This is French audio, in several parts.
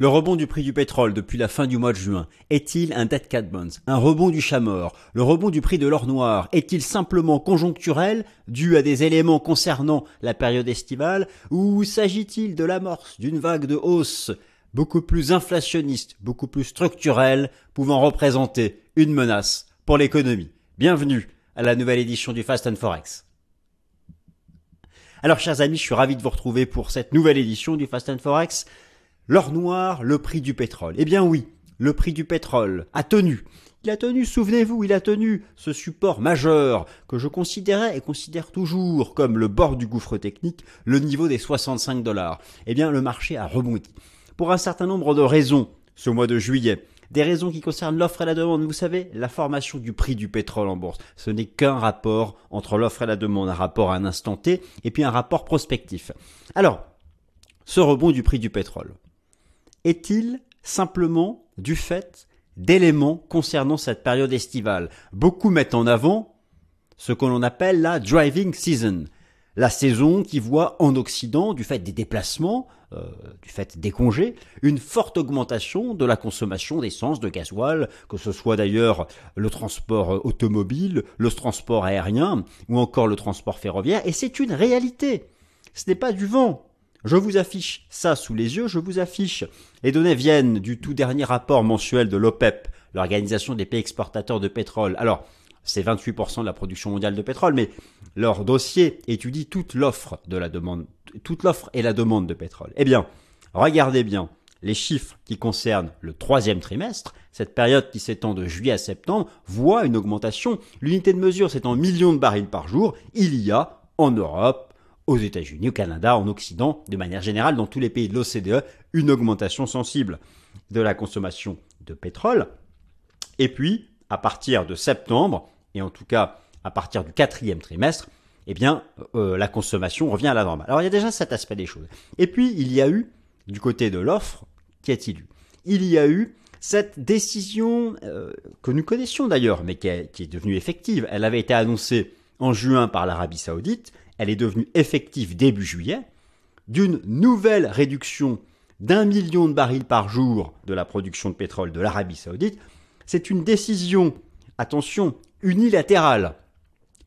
Le rebond du prix du pétrole depuis la fin du mois de juin est-il un dead cat bounce, un rebond du chat Le rebond du prix de l'or noir est-il simplement conjoncturel, dû à des éléments concernant la période estivale, ou s'agit-il de l'amorce d'une vague de hausse beaucoup plus inflationniste, beaucoup plus structurelle, pouvant représenter une menace pour l'économie? Bienvenue à la nouvelle édition du Fast and Forex. Alors chers amis, je suis ravi de vous retrouver pour cette nouvelle édition du Fast and Forex. L'or noir, le prix du pétrole. Eh bien oui, le prix du pétrole a tenu. Il a tenu, souvenez-vous, il a tenu ce support majeur que je considérais et considère toujours comme le bord du gouffre technique, le niveau des 65 dollars. Eh bien, le marché a rebondi. Pour un certain nombre de raisons, ce mois de juillet. Des raisons qui concernent l'offre et la demande. Vous savez, la formation du prix du pétrole en bourse, ce n'est qu'un rapport entre l'offre et la demande, un rapport à un instant T, et puis un rapport prospectif. Alors, ce rebond du prix du pétrole est-il simplement du fait d'éléments concernant cette période estivale? Beaucoup mettent en avant ce que l'on appelle la driving season, la saison qui voit en Occident, du fait des déplacements, euh, du fait des congés, une forte augmentation de la consommation d'essence, de gasoil, que ce soit d'ailleurs le transport automobile, le transport aérien ou encore le transport ferroviaire, et c'est une réalité. Ce n'est pas du vent, je vous affiche ça sous les yeux, je vous affiche les données viennent du tout dernier rapport mensuel de l'OPEP, l'Organisation des pays exportateurs de pétrole. Alors, c'est 28% de la production mondiale de pétrole, mais leur dossier étudie toute l'offre de la demande, toute l'offre et la demande de pétrole. Eh bien, regardez bien les chiffres qui concernent le troisième trimestre, cette période qui s'étend de juillet à septembre, voit une augmentation. L'unité de mesure, c'est en millions de barils par jour. Il y a en Europe, aux États-Unis, au Canada, en Occident, de manière générale, dans tous les pays de l'OCDE, une augmentation sensible de la consommation de pétrole. Et puis, à partir de septembre, et en tout cas à partir du quatrième trimestre, eh bien, euh, la consommation revient à la normale. Alors, il y a déjà cet aspect des choses. Et puis, il y a eu, du côté de l'offre, qu'y a-t-il eu? Il y a eu cette décision euh, que nous connaissions d'ailleurs, mais qui, qui est devenue effective. Elle avait été annoncée en juin par l'Arabie saoudite elle est devenue effective début juillet, d'une nouvelle réduction d'un million de barils par jour de la production de pétrole de l'Arabie saoudite, c'est une décision, attention, unilatérale.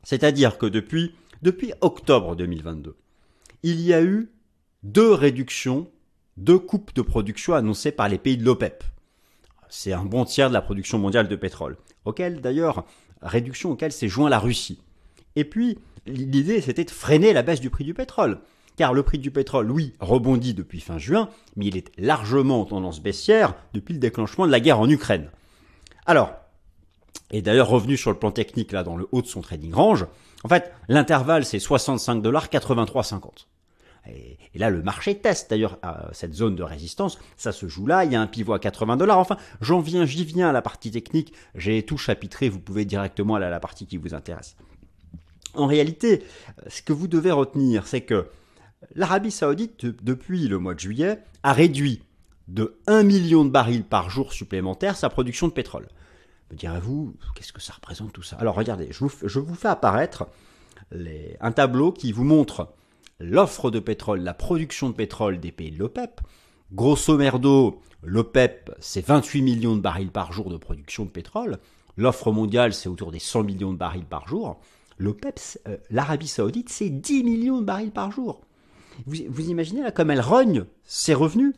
C'est-à-dire que depuis, octobre 2022, il y a eu deux réductions, deux coupes de production annoncées par les pays de l'OPEP. C'est un bon tiers de la production mondiale de pétrole, auquel d'ailleurs, réduction auquel s'est joint la Russie. Et puis, l'idée c'était de freiner la baisse du prix du pétrole. Car le prix du pétrole, oui, rebondit depuis fin juin, mais il est largement en tendance baissière depuis le déclenchement de la guerre en Ukraine. Alors, et d'ailleurs revenu sur le plan technique là dans le haut de son trading range, en fait, l'intervalle c'est 65 dollars 83,50. Et, là, le marché teste d'ailleurs cette zone de résistance. Ça se joue là. Il y a un pivot à 80 dollars. Enfin, j'en viens, j'y viens à la partie technique. J'ai tout chapitré. Vous pouvez directement aller à la partie qui vous intéresse. En réalité, ce que vous devez retenir, c'est que l'Arabie saoudite, depuis le mois de juillet, a réduit de 1 million de barils par jour supplémentaire sa production de pétrole. Me direz-vous, qu'est-ce que ça représente tout ça? Alors regardez, je vous, fais apparaître un tableau qui vous montre l'offre de pétrole, la production de pétrole des pays de l'OPEP. Grosso merdo, l'OPEP, c'est 28 millions de barils par jour de production de pétrole. L'offre mondiale, c'est autour des 100 millions de barils par jour l'OPEP, euh, l'Arabie Saoudite, c'est 10 millions de barils par jour. Vous, imaginez là comme elle rogne ses revenus?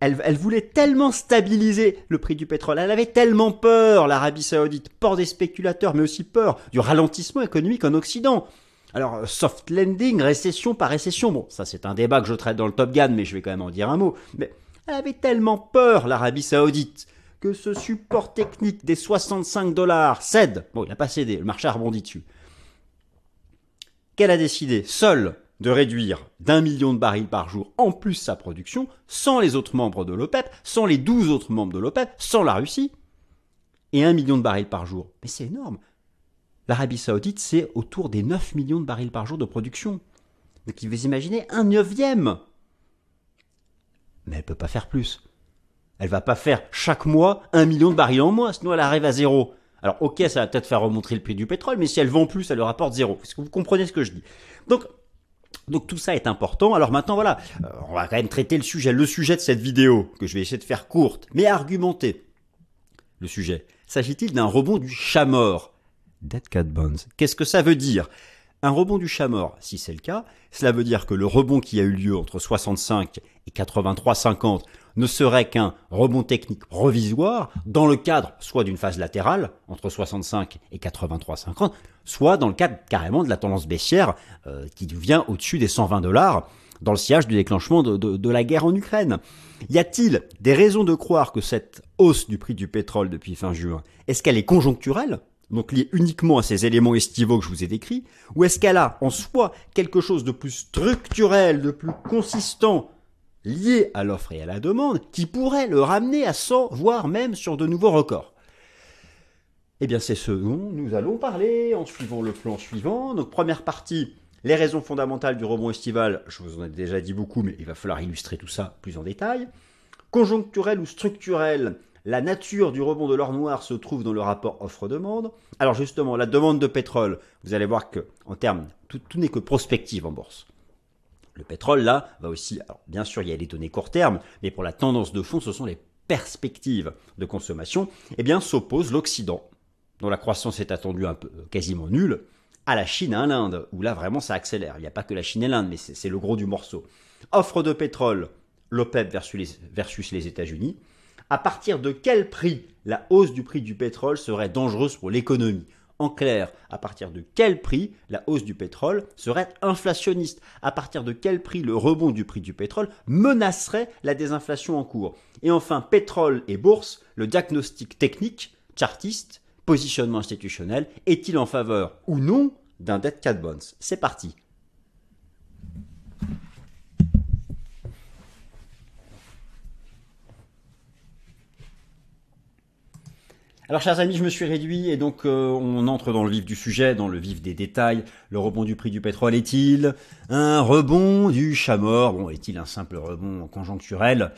Elle, elle, voulait tellement stabiliser le prix du pétrole, elle avait tellement peur, l'Arabie Saoudite, peur des spéculateurs, mais aussi peur du ralentissement économique en Occident. Alors, soft landing, récession par récession, bon, ça c'est un débat que je traite dans le Top Gun, mais je vais quand même en dire un mot. Mais elle avait tellement peur, l'Arabie Saoudite, que ce support technique des 65 dollars cède. Bon, il n'a pas cédé, le marché a rebondi dessus qu'elle a décidé seule de réduire d'un million de barils par jour en plus sa production, sans les autres membres de l'OPEP, sans les 12 autres membres de l'OPEP, sans la Russie, et un million de barils par jour. Mais c'est énorme. L'Arabie Saoudite, c'est autour des 9 millions de barils par jour de production. Donc vous imaginez un neuvième. Mais elle ne peut pas faire plus. Elle va pas faire chaque mois un million de barils en moins, sinon elle arrive à zéro. Alors ok, ça va peut-être faire remonter le prix du pétrole, mais si elle vend plus, elle le rapporte zéro. Est-ce que vous comprenez ce que je dis? Donc, tout ça est important. Alors maintenant, voilà, euh, on va quand même traiter le sujet. Le sujet de cette vidéo, que je vais essayer de faire courte, mais argumentée. Le sujet. S'agit-il d'un rebond du chat mort Dead Cat Bones. Qu'est-ce que ça veut dire? Un rebond du chat mort, si c'est le cas, cela veut dire que le rebond qui a eu lieu entre 65 et 83-50 ne serait qu'un rebond technique provisoire dans le cadre soit d'une phase latérale entre 65 et 83,50, soit dans le cadre carrément de la tendance baissière euh, qui devient au-dessus des 120 dollars dans le sillage du déclenchement de la guerre en Ukraine. Y a-t-il des raisons de croire que cette hausse du prix du pétrole depuis fin juin, est-ce qu'elle est conjoncturelle? Donc liée uniquement à ces éléments estivaux que je vous ai décrits, ou est-ce qu'elle a en soi quelque chose de plus structurel, de plus consistant lié à l'offre et à la demande qui pourrait le ramener à 100, voire même sur de nouveaux records? Eh bien, c'est ce dont nous allons parler en suivant le plan suivant. Donc, première partie, les raisons fondamentales du rebond estival. Je vous en ai déjà dit beaucoup, mais il va falloir illustrer tout ça plus en détail. Conjoncturel ou structurel, la nature du rebond de l'or noir se trouve dans le rapport offre-demande. Alors justement, la demande de pétrole, vous allez voir que en termes, tout n'est que prospective en bourse. Le pétrole, là, va aussi, alors bien sûr, il y a les données court terme, mais pour la tendance de fond, ce sont les perspectives de consommation, eh bien, s'oppose l'Occident, dont la croissance est attendue un peu, euh, quasiment nulle, à la Chine et à l'Inde, où là, vraiment, ça accélère. Il n'y a pas que la Chine et l'Inde, mais c'est le gros du morceau. Offre de pétrole, l'OPEP versus versus les États-Unis. À partir de quel prix la hausse du prix du pétrole serait dangereuse pour l'économie? En clair, à partir de quel prix la hausse du pétrole serait inflationniste? À partir de quel prix le rebond du prix du pétrole menacerait la désinflation en cours? Et enfin, pétrole et bourse, le diagnostic technique, chartiste, positionnement institutionnel, est-il en faveur ou non d'un debt cat bonds? C'est parti Alors, chers amis, je me suis réduit et donc euh, on entre dans le vif du sujet, dans le vif des détails. Le rebond du prix du pétrole est-il un rebond du chat mort? Bon, est-il un simple rebond conjoncturel?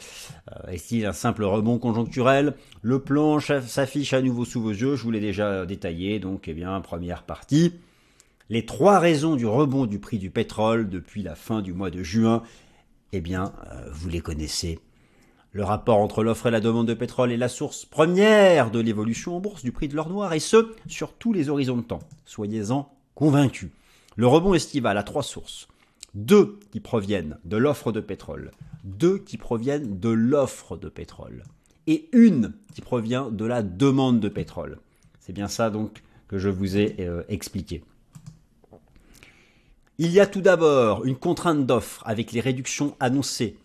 Euh, Est-il un simple rebond conjoncturel? Le plan s'affiche à nouveau sous vos yeux. Je vous l'ai déjà détaillé. Donc, eh bien, première partie. Les trois raisons du rebond du prix du pétrole depuis la fin du mois de juin, eh bien, euh, vous les connaissez. Le rapport entre l'offre et la demande de pétrole est la source première de l'évolution en bourse du prix de l'or noir, et ce, sur tous les horizons de temps. Soyez-en convaincus. Le rebond estival a trois sources. Deux qui proviennent de l'offre de pétrole, deux qui proviennent de l'offre de pétrole, et une qui provient de la demande de pétrole. C'est bien ça donc que je vous ai euh, expliqué. Il y a tout d'abord une contrainte d'offre avec les réductions annoncées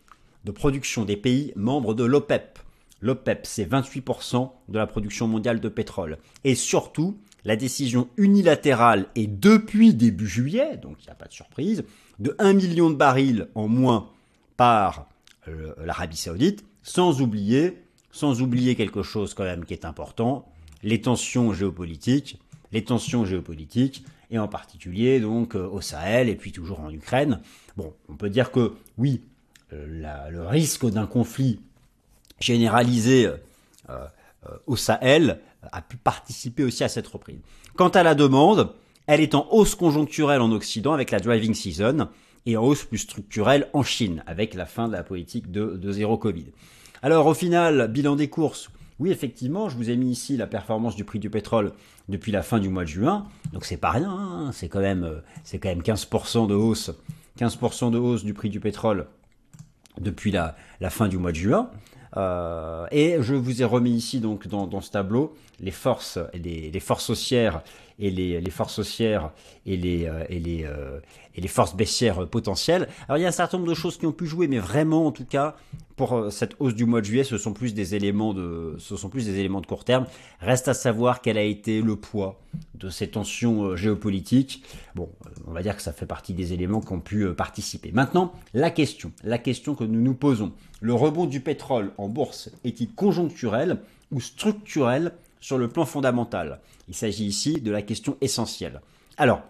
de production des pays membres de l'OPEP. L'OPEP, c'est 28% de la production mondiale de pétrole. Et surtout, la décision unilatérale est depuis début juillet, donc il n'y a pas de surprise, de 1 million de barils en moins par euh, l'Arabie Saoudite, sans oublier, sans oublier quelque chose quand même qui est important, les tensions géopolitiques, les tensions géopolitiques, et en particulier donc euh, au Sahel et puis toujours en Ukraine. Bon, on peut dire que oui, le risque d'un conflit généralisé euh, euh, au Sahel a pu participer aussi à cette reprise. Quant à la demande, elle est en hausse conjoncturelle en Occident avec la driving season et en hausse plus structurelle en Chine avec la fin de la politique de, zéro Covid. Alors au final, bilan des courses. Oui, effectivement, je vous ai mis ici la performance du prix du pétrole depuis la fin du mois de juin. Donc c'est pas rien, hein. c'est quand même euh, c'est quand même 15% de hausse, 15% de hausse du prix du pétrole depuis la, fin du mois de juin. Euh, et je vous ai remis ici donc dans, ce tableau les forces, les, les forces haussières et les, forces haussières et les, euh, euh, et les forces baissières potentielles. Alors il y a un certain nombre de choses qui ont pu jouer, mais vraiment en tout cas pour cette hausse du mois de juillet, ce sont plus des éléments de, ce sont plus des éléments de court terme. Reste à savoir quel a été le poids de ces tensions géopolitiques. Bon, on va dire que ça fait partie des éléments qui ont pu participer. Maintenant, la question, la question que nous nous posons. Le rebond du pétrole en bourse est-il conjoncturel ou structurel sur le plan fondamental Il s'agit ici de la question essentielle. Alors,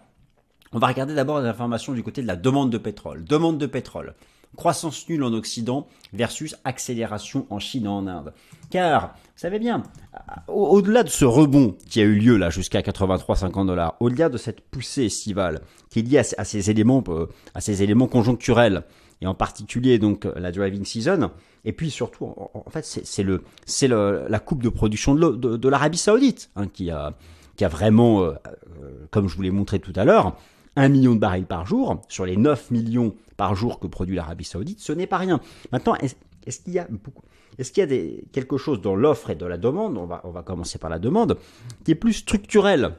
on va regarder d'abord les informations du côté de la demande de pétrole. Demande de pétrole. Croissance nulle en Occident versus accélération en Chine et en Inde. Car, vous savez bien, au-delà de ce rebond qui a eu lieu là jusqu'à 83-50 dollars, au-delà de cette poussée estivale qui est liée à, ces euh, à ces éléments conjoncturels et en particulier donc la driving season, et puis surtout, en, fait, c'est le, c'est la coupe de production de, de, l'Arabie Saoudite hein, qui a, qui a vraiment, euh, euh, comme je vous l'ai montré tout à l'heure, un million de barils par jour. Sur les 9 millions par jour que produit l'Arabie Saoudite, ce n'est pas rien. Maintenant, est-ce qu'il y a est-ce qu'il y a quelque chose dans l'offre et dans la demande, on va, on va commencer par la demande, qui est plus structurel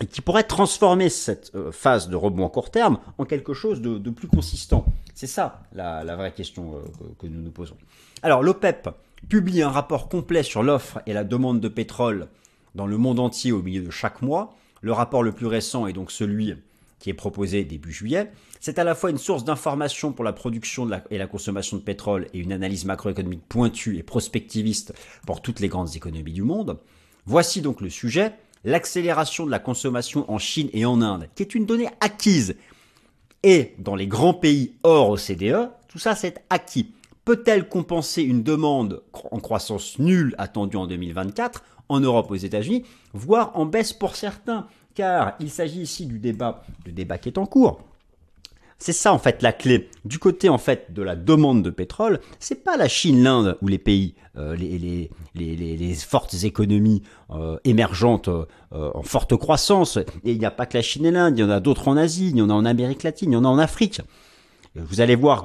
et qui pourrait transformer cette euh, phase de rebond à court terme en quelque chose de, plus consistant C'est ça la, vraie question euh, que, nous nous posons. Alors l'OPEP publie un rapport complet sur l'offre et la demande de pétrole dans le monde entier au milieu de chaque mois. Le rapport le plus récent est donc celui qui est proposé début juillet. C'est à la fois une source d'information pour la production et la consommation de pétrole et une analyse macroéconomique pointue et prospectiviste pour toutes les grandes économies du monde. Voici donc le sujet, l'accélération de la consommation en Chine et en Inde, qui est une donnée acquise. Et dans les grands pays hors OCDE, tout ça c'est acquis. Peut-elle compenser une demande en croissance nulle attendue en 2024 en Europe aux États-Unis, voire en baisse pour certains? Car il s'agit ici du débat, du débat qui est en cours. C'est ça en fait la clé. Du côté en fait de la demande de pétrole, c'est pas la Chine, l'Inde ou les pays, euh, les, les, fortes économies euh, émergentes euh, en forte croissance. Et il n'y a pas que la Chine et l'Inde, il y en a d'autres en Asie, il y en a en Amérique latine, il y en a en Afrique. Vous allez voir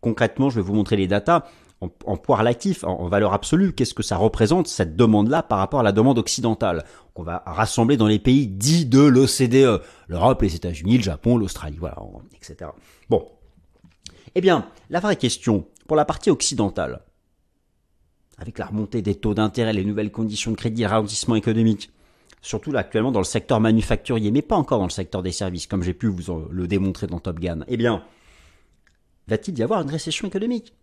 concrètement, je vais vous montrer les datas en, en poids relatif, en, valeur absolue, qu'est-ce que ça représente cette demande-là par rapport à la demande occidentale qu'on va rassembler dans les pays dits de l'OCDE, l'Europe, les États-Unis, le Japon, l'Australie, voilà, etc. Bon. Eh bien, la vraie question, pour la partie occidentale, avec la remontée des taux d'intérêt, les nouvelles conditions de crédit, ralentissement économique, surtout actuellement dans le secteur manufacturier, mais pas encore dans le secteur des services, comme j'ai pu vous le démontrer dans Top Gun, eh bien, va-t-il y avoir une récession économique?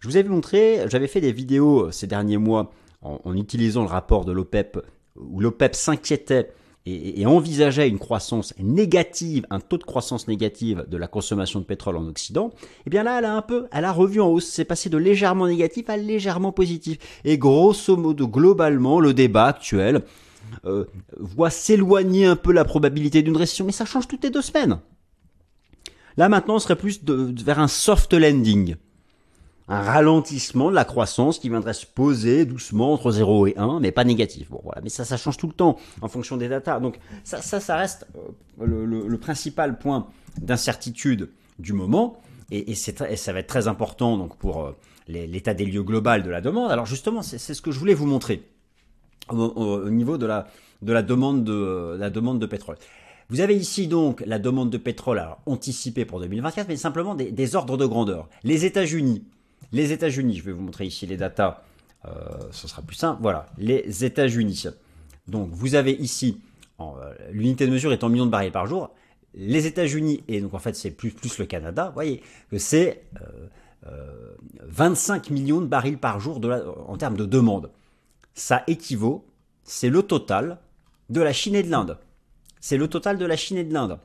Je vous avais montré, j'avais fait des vidéos euh, ces derniers mois en, utilisant le rapport de l'OPEP, où l'OPEP s'inquiétait et, envisageait une croissance négative, un taux de croissance négative de la consommation de pétrole en Occident, eh bien là, elle a un peu, elle a revu en hausse, c'est passé de légèrement négatif à légèrement positif. Et grosso modo, globalement, le débat actuel euh, voit s'éloigner un peu la probabilité d'une récession, mais ça change toutes les deux semaines. Là maintenant, on serait plus vers un soft landing un ralentissement de la croissance qui viendrait se poser doucement entre 0 et 1, mais pas négatif. Bon, voilà. Mais ça, ça change tout le temps en fonction des datas. Donc, ça, ça, ça reste euh, le, principal point d'incertitude du moment. Et, ça va être très important donc pour euh, l'état des lieux global de la demande. Alors, justement, c'est ce que je voulais vous montrer au, niveau de la, de la demande de, la demande de pétrole. Vous avez ici donc la demande de pétrole anticipée pour 2024, mais simplement des ordres de grandeur. Les États-Unis, les États-Unis, je vais vous montrer ici les datas, euh, ce sera plus simple. Voilà, les États-Unis. Donc vous avez ici, euh, l'unité de mesure est en millions de barils par jour. Les États-Unis, et donc en fait c'est plus, plus le Canada, vous voyez que c'est 25 euh, millions de barils par jour en termes de demande. Ça équivaut, c'est le total de la Chine et de l'Inde. C'est le total de la Chine et de l'Inde.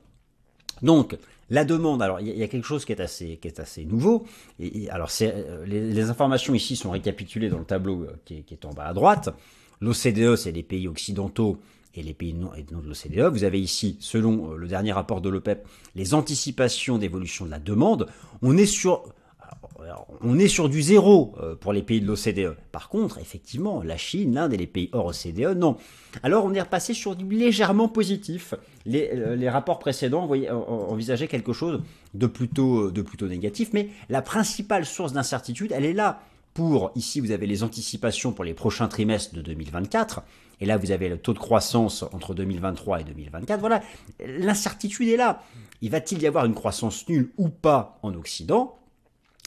Donc, la demande, alors il y, a quelque chose qui est assez, qui est assez nouveau. Et, alors euh, les, informations ici sont récapitulées dans le tableau euh, qui est, en bas à droite. L'OCDE, c'est les pays occidentaux et les pays non, non de l'OCDE. Vous avez ici, selon euh, le dernier rapport de l'OPEP, les anticipations d'évolution de la demande. On est sur on est sur du zéro euh, pour les pays de l'OCDE. Par contre, effectivement, la Chine, l'Inde et les pays hors OCDE, non. Alors on est repassé sur du légèrement positif. Les, euh, rapports précédents envisageaient quelque chose de plutôt, euh, de plutôt négatif, mais la principale source d'incertitude, elle est là. Pour, ici, vous avez les anticipations pour les prochains trimestres de 2024. Et là, vous avez le taux de croissance entre 2023 et 2024. Voilà, l'incertitude est là. Il va-t-il y avoir une croissance nulle ou pas en Occident?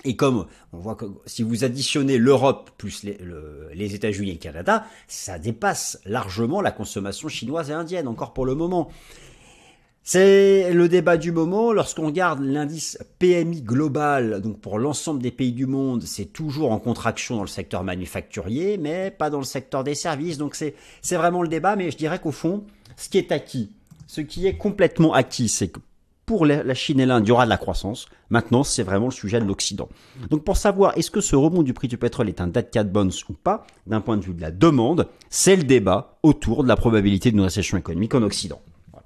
Et comme on voit que si vous additionnez l'Europe plus les, États-Unis et le Canada, ça dépasse largement la consommation chinoise et indienne, encore pour le moment. C'est le débat du moment. Lorsqu'on regarde l'indice PMI global, donc pour l'ensemble des pays du monde, c'est toujours en contraction dans le secteur manufacturier, mais pas dans le secteur des services. Donc c'est vraiment le débat, mais je dirais qu'au fond, ce qui est acquis, ce qui est complètement acquis, c'est que pour la Chine et l'Inde, il y aura de la croissance. Maintenant, c'est vraiment le sujet de l'Occident. Donc pour savoir est-ce que ce rebond du prix du pétrole est un dead cat bonds ou pas, d'un point de vue de la demande, c'est le débat autour de la probabilité d'une récession économique en Occident.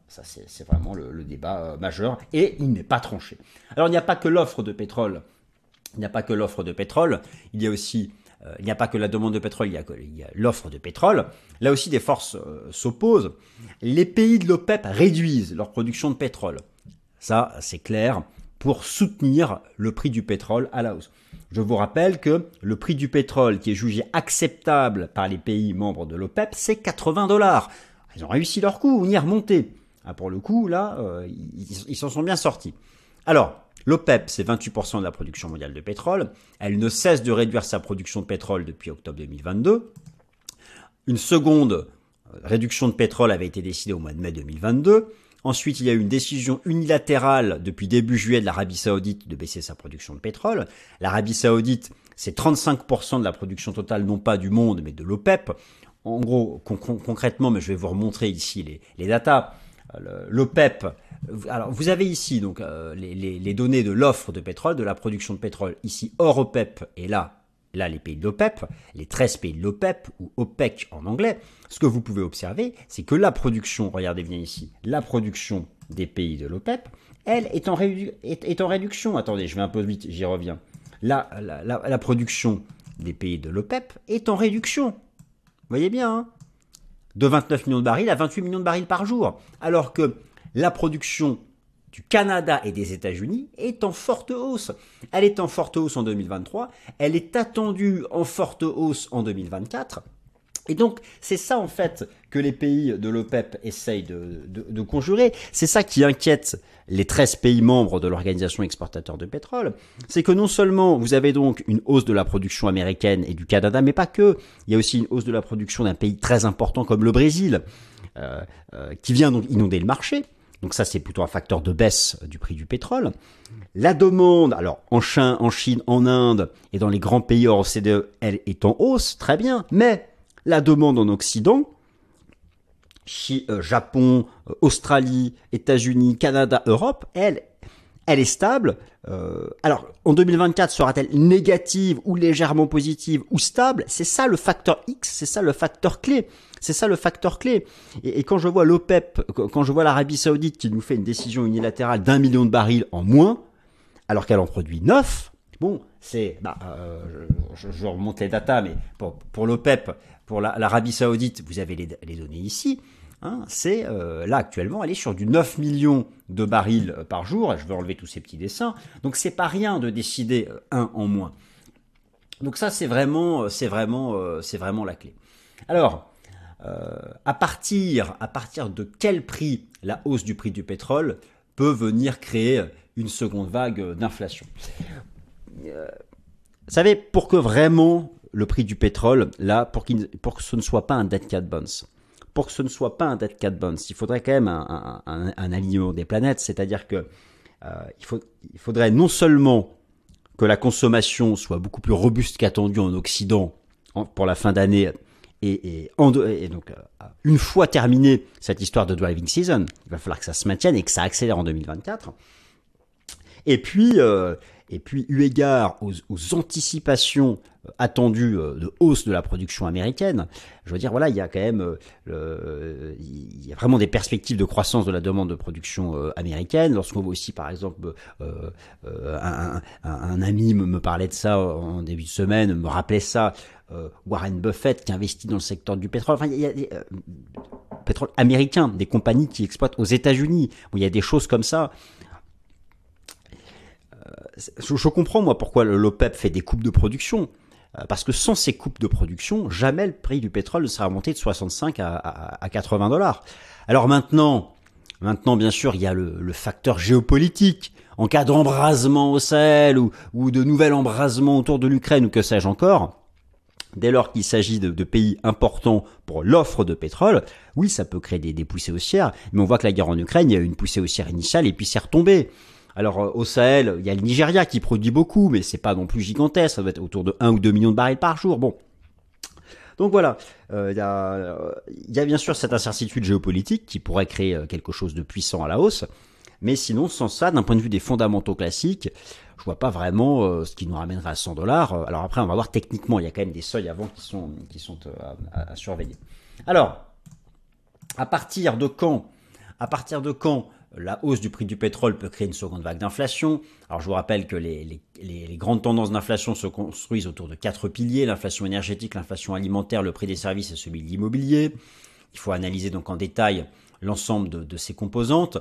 Ça c'est vraiment le, débat euh, majeur et il n'est pas tranché. Alors il n'y a pas que l'offre de pétrole, il n'y a pas que l'offre de pétrole, il y a aussi euh, il n'y a pas que la demande de pétrole, il y a, l'offre de pétrole. Là aussi, des forces euh, s'opposent. Les pays de l'OPEP réduisent leur production de pétrole. Ça, c'est clair, pour soutenir le prix du pétrole à la hausse. Je vous rappelle que le prix du pétrole qui est jugé acceptable par les pays membres de l'OPEP, c'est 80 dollars. Ils ont réussi leur coup, on y est remonté. Ah, pour le coup, là, euh, ils s'en sont bien sortis. Alors, L'OPEP, c'est 28% de la production mondiale de pétrole. Elle ne cesse de réduire sa production de pétrole depuis octobre 2022. Une seconde euh, réduction de pétrole avait été décidée au mois de mai 2022. Ensuite, il y a eu une décision unilatérale depuis début juillet de l'Arabie Saoudite de baisser sa production de pétrole. L'Arabie Saoudite, c'est 35% de la production totale, non pas du monde, mais de l'OPEP. En gros, concrètement, mais je vais vous remontrer ici les, les datas. Euh, L'OPEP alors, vous avez ici donc euh, les, données de l'offre de pétrole, de la production de pétrole, ici hors OPEP, et là, là les pays de l'OPEP, les 13 pays de l'OPEP, ou OPEC en anglais. Ce que vous pouvez observer, c'est que la production, regardez bien ici, la production des pays de l'OPEP, elle est en, réduction. Attendez, je vais un peu vite, j'y reviens. La, la, production des pays de l'OPEP est en réduction. Vous voyez bien, hein? De 29 millions de barils à 28 millions de barils par jour. Alors que la production du Canada et des États-Unis est en forte hausse. Elle est en forte hausse en 2023, elle est attendue en forte hausse en 2024. Et donc, c'est ça en fait que les pays de l'OPEP essayent de, conjurer. C'est ça qui inquiète les 13 pays membres de l'Organisation exportateur de pétrole. C'est que non seulement vous avez donc une hausse de la production américaine et du Canada, mais pas que. Il y a aussi une hausse de la production d'un pays très important comme le Brésil, euh, euh, qui vient donc inonder le marché. Donc ça, c'est plutôt un facteur de baisse du prix du pétrole. La demande, alors en Chine, en Chine, en Inde et dans les grands pays hors OCDE, elle est en hausse, très bien. Mais la demande en Occident, euh, Japon, euh, Australie, États-Unis, Canada, Europe, elle, elle est stable. Euh, alors, en 2024, sera-t-elle négative ou légèrement positive ou stable? C'est ça le facteur X, c'est ça le facteur clé. C'est ça le facteur clé. Et, quand je vois l'OPEP, quand je vois l'Arabie Saoudite qui nous fait une décision unilatérale d'un million de barils en moins, alors qu'elle en produit 9, bon, c'est, bah, euh, je, remonte les datas, mais pour, l'OPEP, pour l'Arabie Saoudite, vous avez les, données ici. Hein, c'est euh, là actuellement, elle est sur du 9 millions de barils euh, par jour. Je vais enlever tous ces petits dessins. Donc c'est pas rien de décider un en moins. Donc ça c'est vraiment, c'est vraiment, c'est vraiment la clé. Alors, euh, à, partir, à partir de quel prix la hausse du prix du pétrole peut venir créer une seconde vague d'inflation? Euh, vous savez, pour que vraiment le prix du pétrole, là, pour, pour que ce ne soit pas un dead cat bonds, pour que ce ne soit pas un dead cat bonds, il faudrait quand même un, alignement des planètes, c'est-à-dire que euh, il, faudrait non seulement que la consommation soit beaucoup plus robuste qu'attendu en Occident pour la fin d'année et, donc, euh, une fois terminée cette histoire de driving season, il va falloir que ça se maintienne et que ça accélère en 2024. Et puis, euh, et puis eu égard aux, anticipations euh, attendues de hausse de la production américaine, je veux dire, voilà, il y a quand même, il y a vraiment des perspectives de croissance de la demande de production américaine. Lorsqu'on voit aussi, par exemple, un, ami me parlait de ça en début de semaine, me rappelait ça euh, Warren Buffett qui investit dans le secteur du pétrole. Enfin, il y a des, euh, pétrole américain, des compagnies qui exploitent aux États-Unis, où il y a des choses comme ça. Euh, je, comprends moi pourquoi l'OPEP fait des coupes de production. Parce que sans ces coupes de production, jamais le prix du pétrole ne sera monté de 65 à, 80 dollars. Alors maintenant, maintenant bien sûr, il y a le, facteur géopolitique. En cas d'embrasement au Sahel ou, ou de nouvel embrasement autour de l'Ukraine ou que sais-je encore, dès lors qu'il s'agit de, pays importants pour l'offre de pétrole, oui, ça peut créer des, poussées haussières, mais on voit que la guerre en Ukraine, il y a eu une poussée haussière initiale et puis c'est retombé. Alors euh, au Sahel, il y a le Nigeria qui produit beaucoup, mais c'est pas non plus gigantesque, ça doit être autour de 1 ou 2 millions de barils par jour. Bon. Donc voilà, euh, il, y a, y, a, bien sûr cette incertitude géopolitique qui pourrait créer euh, quelque chose de puissant à la hausse. Mais sinon, sans ça, d'un point de vue des fondamentaux classiques, je vois pas vraiment ce qui nous ramènerait à 100 dollars. Alors après, on va voir techniquement, il y a quand même des seuils avant qui sont, qui sont à, à, surveiller. Alors, à partir de quand, à partir de quand la hausse du prix du pétrole peut créer une seconde vague d'inflation. Alors je vous rappelle que les, grandes tendances d'inflation se construisent autour de quatre piliers, l'inflation énergétique, l'inflation alimentaire, le prix des services et celui de l'immobilier. Il faut analyser donc en détail l'ensemble de, ces composantes.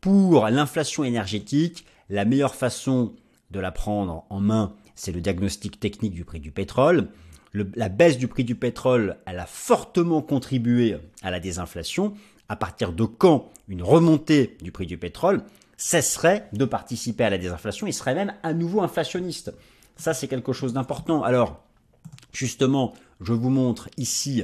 Pour l'inflation énergétique, la meilleure façon de la prendre en main, c'est le diagnostic technique du prix du pétrole. Le, la baisse du prix du pétrole, elle a fortement contribué à la désinflation. À partir de quand une remontée du prix du pétrole cesserait de participer à la désinflation et serait même à nouveau inflationniste Ça, c'est quelque chose d'important. Alors, justement, je vous montre ici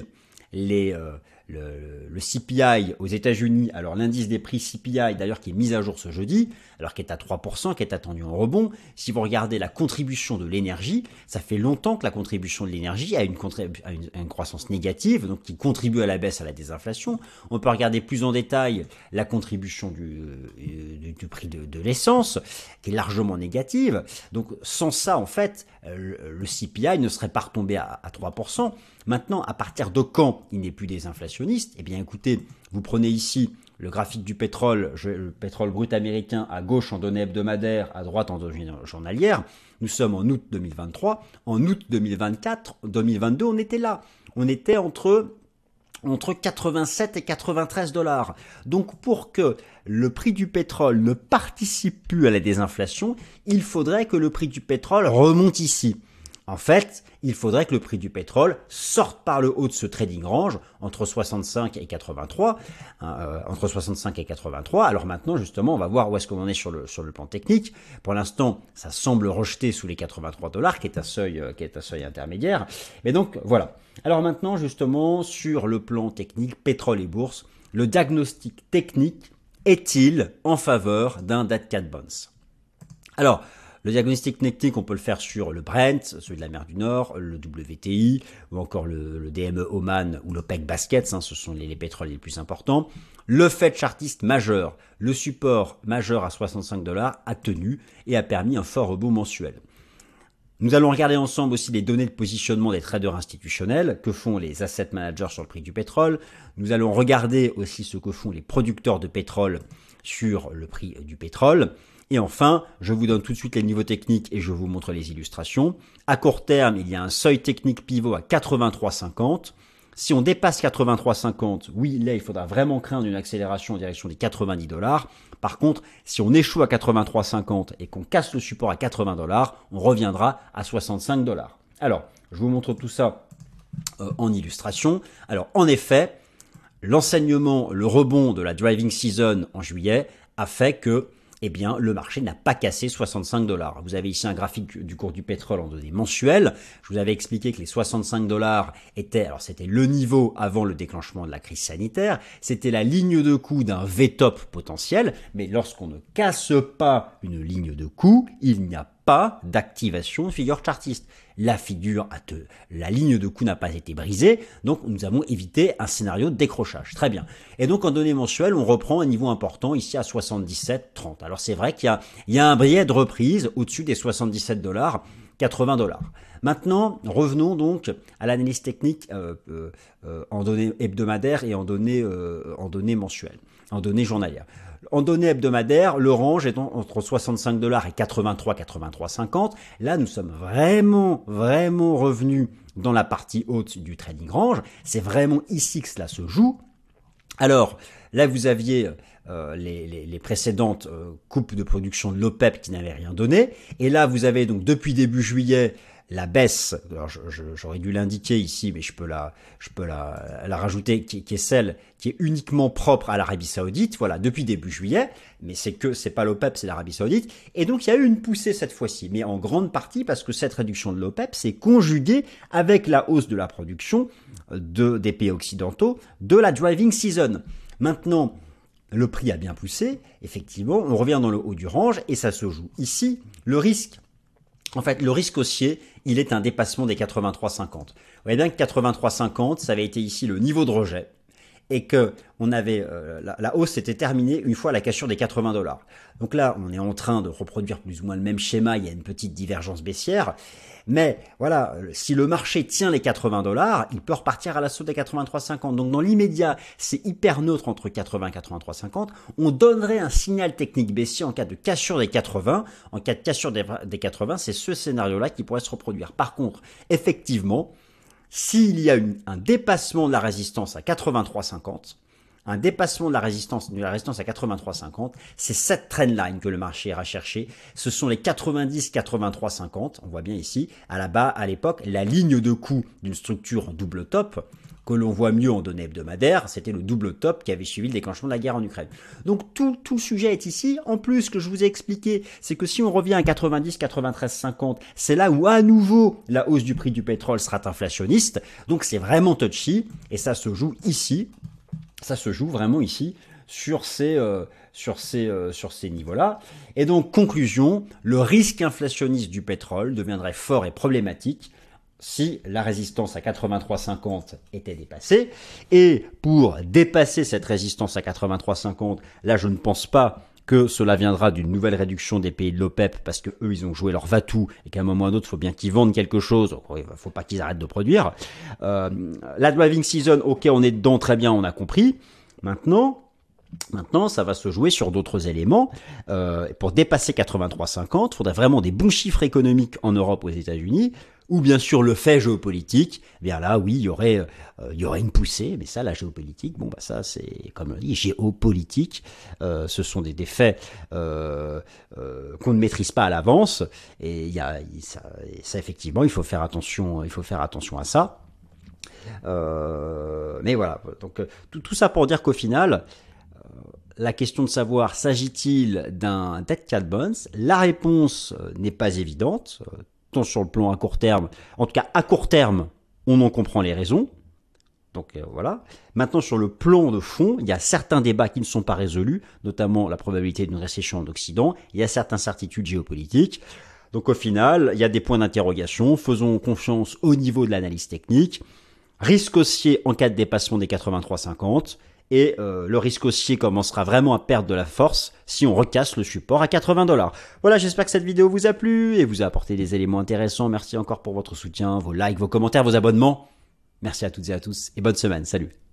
les, euh, le, le, CPI aux États-Unis, alors l'indice des prix CPI d'ailleurs qui est mis à jour ce jeudi, alors qui est à 3%, qui est attendu en rebond. Si vous regardez la contribution de l'énergie, ça fait longtemps que la contribution de l'énergie a une, croissance négative, donc qui contribue à la baisse, à la désinflation. On peut regarder plus en détail la contribution du, du, du prix de, l'essence, qui est largement négative. Donc sans ça, en fait, le, CPI ne serait pas retombé à, à 3%. Maintenant, à partir de quand il n'est plus Eh bien écoutez, vous prenez ici le graphique du pétrole, le pétrole brut américain à gauche en données hebdomadaires, à droite en données journalières. Nous sommes en août 2023. En août 2024, 2022, on était là. On était entre entre 87 et 93 dollars. Donc pour que le prix du pétrole ne participe plus à la désinflation, il faudrait que le prix du pétrole remonte ici. En fait, il faudrait que le prix du pétrole sorte par le haut de ce trading range entre 65 et 83, euh, entre 65 et 83. Alors maintenant, justement, on va voir où est-ce qu'on en est sur le sur le plan technique. Pour l'instant, ça semble rejeter sous les 83 dollars, qui est un seuil euh, qui est un seuil intermédiaire. Mais donc voilà. Alors maintenant, justement, sur le plan technique, pétrole et bourse, le diagnostic technique est-il en faveur d'un dead cat bonds? Alors, le diagnostic technique, on peut le faire sur le Brent, celui de la mer du Nord, le WTI, ou encore le, DME Oman ou l'OPEC Baskets, hein, ce sont les, les, pétroles les plus importants. Le fait chartiste majeur, le support majeur à 65 dollars a tenu et a permis un fort rebond mensuel. Nous allons regarder ensemble aussi les données de positionnement des traders institutionnels, que font les asset managers sur le prix du pétrole. Nous allons regarder aussi ce que font les producteurs de pétrole sur le prix du pétrole. Et enfin, je vous donne tout de suite les niveaux techniques et je vous montre les illustrations. À court terme, il y a un seuil technique pivot à 83,50. Si on dépasse 83,50, oui, là, il faudra vraiment craindre une accélération en direction des 90 dollars. Par contre, si on échoue à 83,50 et qu'on casse le support à 80 dollars, on reviendra à 65 dollars. Alors, je vous montre tout ça euh, en illustration. Alors, en effet, l'enseignement, le rebond de la driving season en juillet a fait que eh bien, le marché n'a pas cassé 65 dollars. Vous avez ici un graphique du cours du pétrole en données mensuelles. Je vous avais expliqué que les 65 dollars étaient, alors c'était le niveau avant le déclenchement de la crise sanitaire, c'était la ligne de coût d'un V-top potentiel, mais lorsqu'on ne casse pas une ligne de coût, il n'y a pas d'activation figure chartiste. La figure, te, la ligne de coup n'a pas été brisée, donc nous avons évité un scénario de décrochage. Très bien. Et donc en données mensuelles, on reprend un niveau important ici à 77,30. Alors c'est vrai qu'il y a, y a un brillet de reprise au-dessus des 77 dollars. 80 dollars. Maintenant, revenons donc à l'analyse technique euh, euh, en données hebdomadaires et en données, euh, en données mensuelles, en données journalières. En données hebdomadaires, le range est entre 65 dollars et 83, 83,50. Là, nous sommes vraiment, vraiment revenus dans la partie haute du trading range. C'est vraiment ici que cela se joue. Alors, là, vous aviez euh, les, précédentes euh, coupes de production de l'OPEP qui n'avaient rien donné. Et là, vous avez donc depuis début juillet la baisse, j'aurais dû l'indiquer ici, mais je peux la, je peux la, la rajouter, qui, qui, est celle qui est uniquement propre à l'Arabie Saoudite, voilà, depuis début juillet, mais c'est que c'est pas l'OPEP, c'est l'Arabie Saoudite, et donc il y a eu une poussée cette fois-ci, mais en grande partie parce que cette réduction de l'OPEP s'est conjuguée avec la hausse de la production de, des pays occidentaux de la driving season. Maintenant, le prix a bien poussé, effectivement, on revient dans le haut du range et ça se joue. Ici, le risque en fait, le risque haussier, il est un dépassement des 83,50. Vous voyez bien que 83,50, ça avait été ici le niveau de rejet. Et que on avait euh, la, hausse était terminée une fois la cassure des 80 dollars. Donc là, on est en train de reproduire plus ou moins le même schéma. Il y a une petite divergence baissière, mais voilà, si le marché tient les 80 dollars, il peut repartir à l'assaut des 83,50. Donc dans l'immédiat, c'est hyper neutre entre 80 et 83,50. On donnerait un signal technique baissier en cas de cassure des 80. En cas de cassure des 80, c'est ce scénario-là qui pourrait se reproduire. Par contre, effectivement, s'il y a un dépassement de la résistance à 83,50, un dépassement de la résistance, de la résistance à 83,50, c'est cette trendline que le marché ira chercher. Ce sont les 90, 83,50. On voit bien ici, à la bas, à l'époque, la ligne de coût d'une structure en double top que l'on voit mieux en données hebdomadaires, c'était le double top qui avait suivi le déclenchement de la guerre en Ukraine. Donc tout, tout le sujet est ici. En plus, ce que je vous ai expliqué, c'est que si on revient à 90, 93, 50, c'est là où à nouveau la hausse du prix du pétrole sera inflationniste. Donc c'est vraiment touchy et ça se joue ici. Ça se joue vraiment ici sur ces, euh, ces, euh, sur ces niveaux-là. Et donc, conclusion, le risque inflationniste du pétrole deviendrait fort et problématique si la résistance à 83,50 était dépassée. Et pour dépasser cette résistance à 83,50, là je ne pense pas que cela viendra d'une nouvelle réduction des pays de l'OPEP parce que eux ils ont joué leur vatou et qu'à un moment ou à un autre il faut bien qu'ils vendent quelque chose, il faut pas qu'ils arrêtent de produire. Euh, la driving season, ok on est dedans très bien, on a compris. Maintenant, Maintenant, ça va se jouer sur d'autres éléments. Euh, pour dépasser 83,50, il faudrait vraiment des bons chiffres économiques en Europe aux États-Unis ou bien sûr le fait géopolitique, bien là oui, il y aurait euh, il y aurait une poussée, mais ça la géopolitique, bon bah ça c'est comme on dit géopolitique, euh, ce sont des, des faits euh, qu'on ne maîtrise pas à l'avance. Et il y a ça, ça, effectivement, il faut faire attention, il faut faire attention à ça. mais voilà, donc tout, tout ça pour dire qu'au final, la question de savoir s'agit-il d'un dead cat bonds, la réponse n'est pas évidente sur le plan à court terme. En tout cas, à court terme, on en comprend les raisons. Donc euh, voilà. Maintenant, sur le plan de fond, il y a certains débats qui ne sont pas résolus, notamment la probabilité d'une récession en Occident. Il y a certaines certitudes géopolitiques. Donc au final, il y a des points d'interrogation. Faisons confiance au niveau de l'analyse technique. Risque haussier en cas de dépassement des 83,50 et euh, le risque haussier commencera vraiment à perdre de la force si on recasse le support à 80 dollars. Voilà, j'espère que cette vidéo vous a plu et vous a apporté des éléments intéressants. Merci encore pour votre soutien, vos likes, vos commentaires, vos abonnements. Merci à toutes et à tous et bonne semaine. Salut